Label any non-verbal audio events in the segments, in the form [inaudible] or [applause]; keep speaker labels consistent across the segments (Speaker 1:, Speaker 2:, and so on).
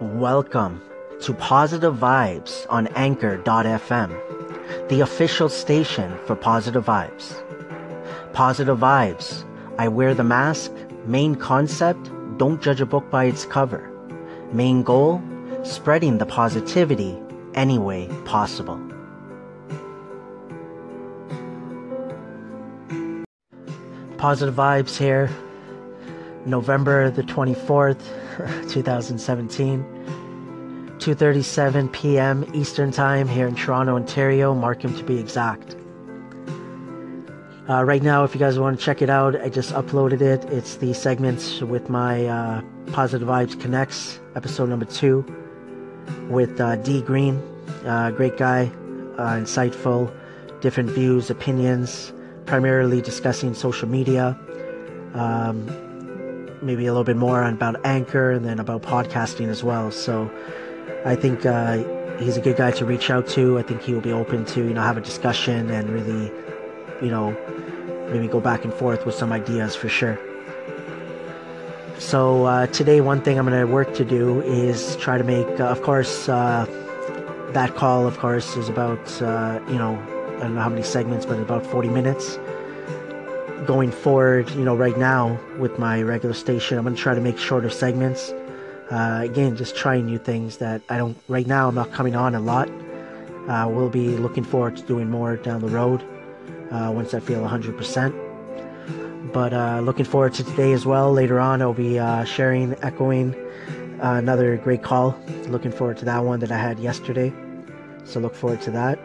Speaker 1: Welcome to Positive Vibes on Anchor.fm, the official station for Positive Vibes. Positive Vibes. I wear the mask. Main concept don't judge a book by its cover. Main goal spreading the positivity any way possible. Positive Vibes here, November the 24th, [laughs] 2017. 2:37 p.m. Eastern Time here in Toronto, Ontario, Markham to be exact. Uh, right now, if you guys want to check it out, I just uploaded it. It's the segments with my uh, Positive Vibes Connects, episode number two, with uh, D Green, uh, great guy, uh, insightful, different views, opinions, primarily discussing social media. Um, maybe a little bit more on about Anchor and then about podcasting as well. So I think uh, he's a good guy to reach out to. I think he will be open to you know have a discussion and really you know maybe go back and forth with some ideas for sure. So uh, today, one thing I'm going to work to do is try to make, uh, of course, uh, that call, of course, is about uh, you know I don't know how many segments, but about 40 minutes going forward, you know, right now with my regular station, I'm going to try to make shorter segments. Uh, again, just trying new things that I don't, right now, I'm not coming on a lot. Uh, we'll be looking forward to doing more down the road uh, once I feel 100%. But uh, looking forward to today as well. Later on, I'll be uh, sharing, echoing uh, another great call. Looking forward to that one that I had yesterday. So look forward to that.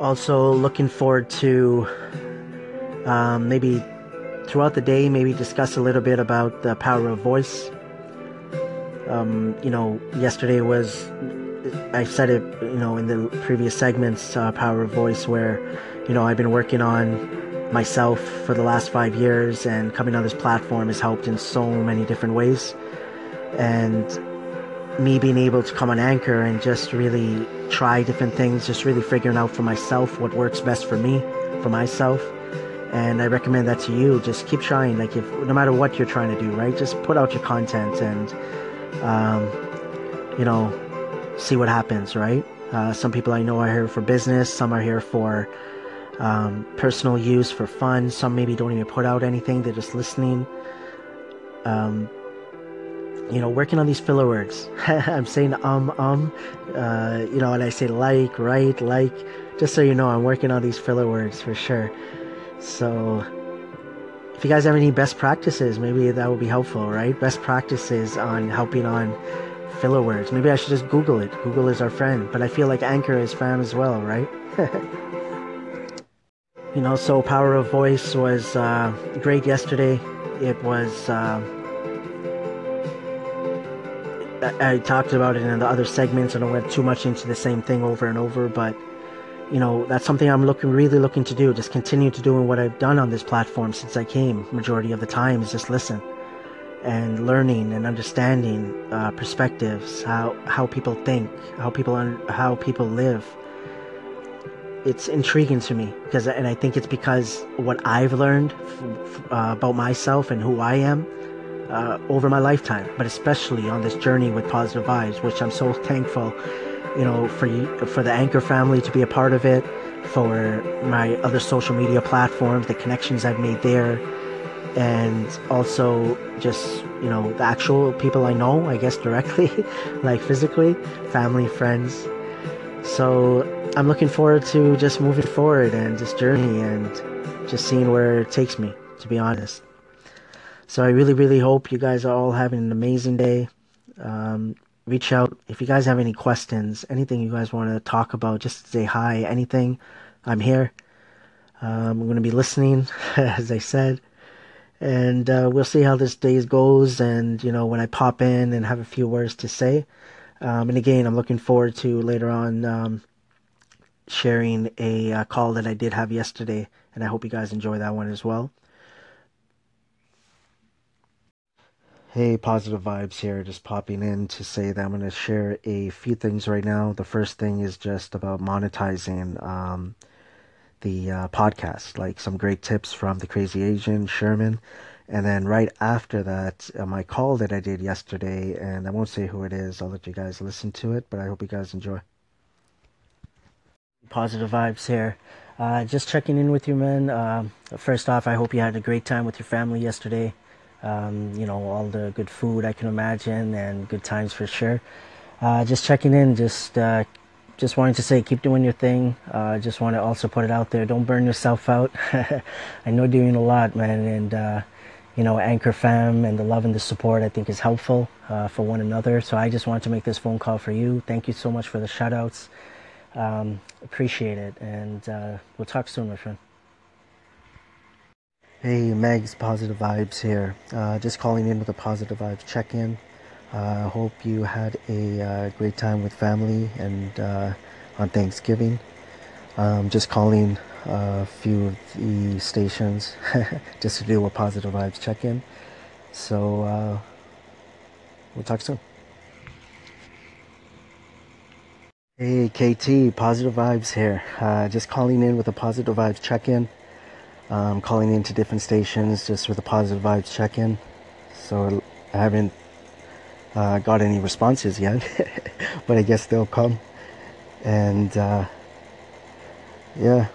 Speaker 1: Also, looking forward to um, maybe throughout the day, maybe discuss a little bit about the power of voice. Um, you know, yesterday was, I said it, you know, in the previous segments, uh, power of voice, where, you know, I've been working on myself for the last five years, and coming on this platform has helped in so many different ways. And me being able to come on Anchor and just really try different things, just really figuring out for myself what works best for me, for myself. And I recommend that to you. Just keep trying. Like if no matter what you're trying to do, right? Just put out your content and, um, you know, see what happens, right? Uh, some people I know are here for business. Some are here for um, personal use, for fun. Some maybe don't even put out anything. They're just listening. Um, you know, working on these filler words. [laughs] I'm saying um, um, uh, you know, and I say like, right, like, just so you know, I'm working on these filler words for sure. So, if you guys have any best practices, maybe that would be helpful, right? Best practices on helping on filler words. Maybe I should just Google it. Google is our friend, but I feel like Anchor is fam as well, right? [laughs] you know, so Power of Voice was uh, great yesterday. It was. Uh, I, talked about it in the other segments. I don't went too much into the same thing over and over, but you know that's something I'm looking really looking to do. Just continue to doing what I've done on this platform since I came. Majority of the time is just listen and learning and understanding uh, perspectives, how how people think, how people un- how people live. It's intriguing to me because, and I think it's because what I've learned f- uh, about myself and who I am uh, over my lifetime, but especially on this journey with positive vibes, which I'm so thankful, you know, for you, for the Anchor family to be a part of it, for my other social media platforms, the connections I've made there, and also just you know the actual people I know, I guess directly, [laughs] like physically, family, friends. So I'm looking forward to just moving forward and this journey and just seeing where it takes me. To be honest. So I really, really hope you guys are all having an amazing day. Um, reach out if you guys have any questions, anything you guys want to talk about, just say hi, anything. I'm here. Um, I'm going to be listening, [laughs] as I said. And uh, we'll see how this day goes. And, you know, when I pop in and have a few words to say. Um, and again, I'm looking forward to later on um, sharing a uh, call that I did have yesterday. And I hope you guys enjoy that one as well. Hey, positive vibes here. Just popping in to say that I'm going to share a few things right now. The first thing is just about monetizing um, the uh, podcast, like some great tips from the crazy Asian Sherman, And then right after that, uh, my call that I did yesterday, and I won't say who it is, I'll let you guys listen to it, but I hope you guys enjoy. Positive vibes here. Uh, just checking in with you, man. Um, first off, I hope you had a great time with your family yesterday. Um, you know, all the good food I can imagine and good times for sure. Uh, just checking in, just uh, just wanted to say keep doing your thing. Uh, just want to also put it out there. Don't burn yourself out. [laughs] I know doing a lot, man, and uh, you know, Anchor Fam and the love and the support I think is helpful uh, for one another. So I just wanted to make this phone call for you. Thank you so much for the shout outs. Um, appreciate it, and uh, we'll talk soon, my friend. Hey, Megs, Positive Vibes here. Uh, just calling in with a Positive Vibes check in. I uh, hope you had a uh, great time with family and uh, on Thanksgiving. Um, just calling a few of the stations [laughs] just to do a Positive Vibes check in. So, uh, we'll talk soon. Hey KT, Positive Vibes here. Uh, just calling in with a Positive Vibes check-in. Um, calling into different stations just with a Positive Vibes check-in. So I haven't uh, got any responses yet, [laughs] but I guess they'll come. And uh, yeah,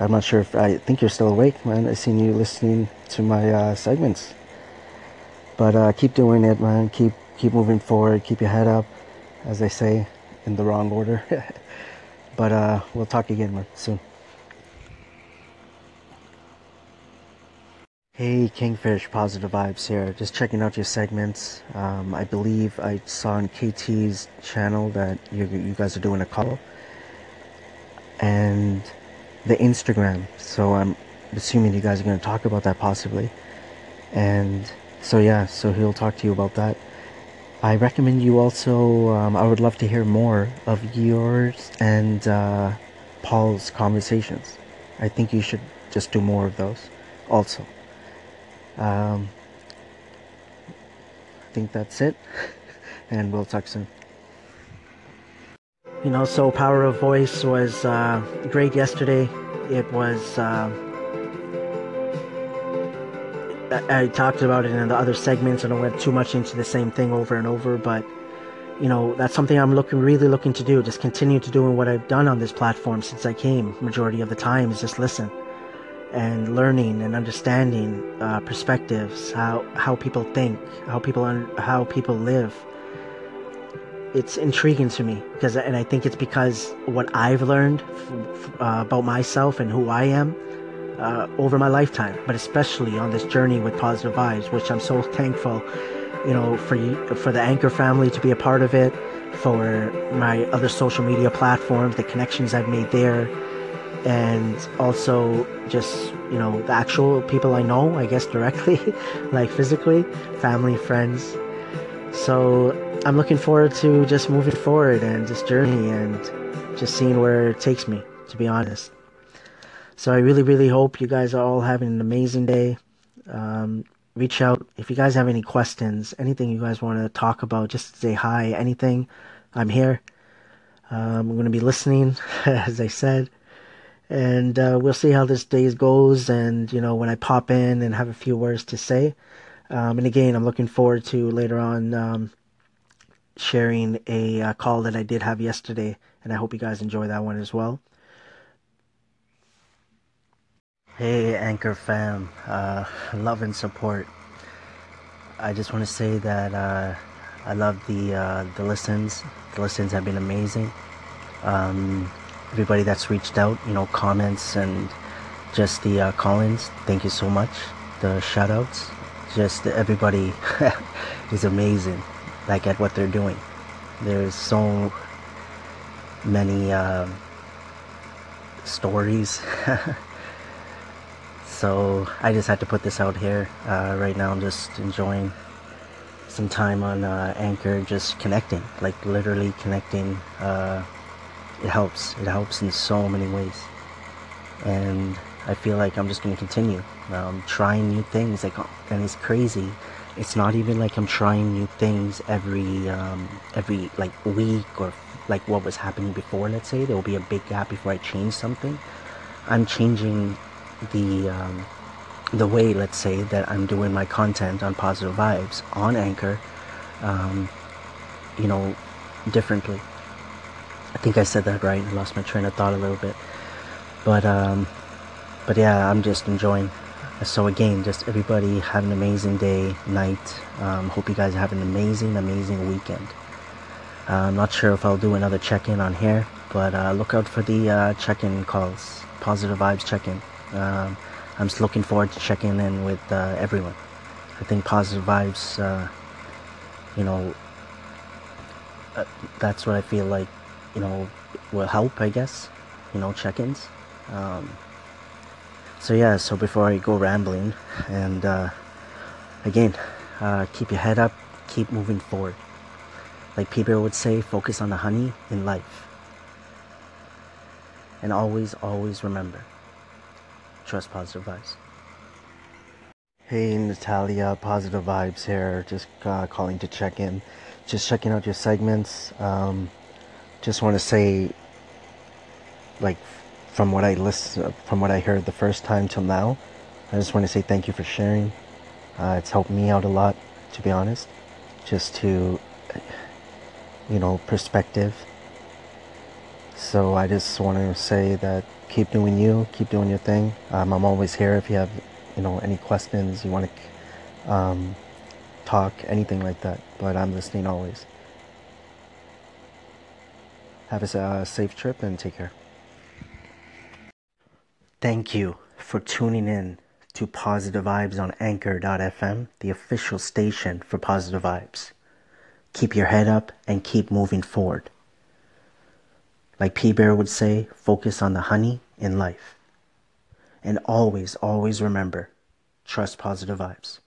Speaker 1: I'm not sure if I think you're still awake, man. I seen you listening to my uh, segments. But uh, keep doing it, man. Keep keep moving forward. Keep your head up, as they say in the wrong order. [laughs] but uh, we'll talk again man, soon. Hey Kingfish, positive vibes here. Just checking out your segments. Um, I believe I saw on KT's channel that you, you guys are doing a call, and the Instagram. So I'm assuming you guys are going to talk about that possibly. And so yeah, so he'll talk to you about that. I recommend you also, um, I would love to hear more of yours and uh, Paul's conversations. I think you should just do more of those also. Um, I think that's it, [laughs] and we'll talk soon. You know, so Power of Voice was uh, great yesterday. It was. Uh, I talked about it in the other segments, I went too much into the same thing over and over. But you know, that's something I'm looking, really looking to do. Just continue to doing what I've done on this platform since I came. Majority of the time is just listen and learning and understanding uh, perspectives, how how people think, how people un- how people live. It's intriguing to me because, and I think it's because what I've learned f- uh, about myself and who I am uh, over my lifetime, but especially on this journey with positive vibes, which I'm so thankful, you know, for for the Anchor family to be a part of it, for my other social media platforms, the connections I've made there, and also just you know the actual people I know, I guess directly, [laughs] like physically, family, friends. So I'm looking forward to just moving forward and this journey and just seeing where it takes me. To be honest. So I really, really hope you guys are all having an amazing day. Um, reach out if you guys have any questions, anything you guys want to talk about, just say hi, anything. I'm here. Um, I'm going to be listening, [laughs] as I said. And uh, we'll see how this day goes. And, you know, when I pop in and have a few words to say. Um, and again, I'm looking forward to later on um, sharing a uh, call that I did have yesterday. And I hope you guys enjoy that one as well. Hey, Anchor fam, uh, love and support. I just want to say that uh, I love the uh, the listens. The listens have been amazing. Um, everybody that's reached out, you know, comments and just the uh, call-ins. Thank you so much. The shout-outs, just everybody [laughs] is amazing. Like at what they're doing. There's so many uh, stories. [laughs] so I just had to put this out here. Uh, right now, I'm just enjoying some time on uh, Anchor, just connecting, like literally connecting. It helps. It helps in so many ways, and I feel like I'm just gonna continue um, trying new things. Like, and it's crazy. It's not even like I'm trying new things every um, every like week or like what was happening before. Let's say there will be a big gap before I change something. I'm changing the um, the way, let's say, that I'm doing my content on positive vibes on Anchor, um, you know, differently. I think I said that right. I lost my train of thought a little bit, but um, but yeah, I'm just enjoying. So again, just everybody have an amazing day, night. Um, hope you guys have an amazing, amazing weekend. Uh, I'm not sure if I'll do another check-in on here, but uh, look out for the uh, check-in calls, positive vibes check-in. Um, I'm just looking forward to checking in with uh, everyone. I think positive vibes, uh, you know, uh, that's what I feel like, you know, will help, I guess, you know, check-ins. Um, so yeah, so before I go rambling, and uh, again, uh, keep your head up, keep moving forward. Like people would say, focus on the honey in life. And always, always remember, trust positive vibes. Hey Natalia, positive vibes here. Just uh, calling to check in. Just checking out your segments. Um, just want to say, like, from what I listen, from what I heard the first time till now, I just want to say thank you for sharing. Uh, it's helped me out a lot, to be honest. Just to, you know, perspective. So I just want to say that keep doing you, keep doing your thing. Um, I'm always here if you have, you know, any questions you want to um, talk, anything like that. But I'm listening always. Have a uh, safe trip and take care. Thank you for tuning in to Positive Vibes on Anchor.fm, the official station for Positive Vibes. Keep your head up and keep moving forward. Like P Bear would say, focus on the honey in life. And always, always remember trust positive vibes.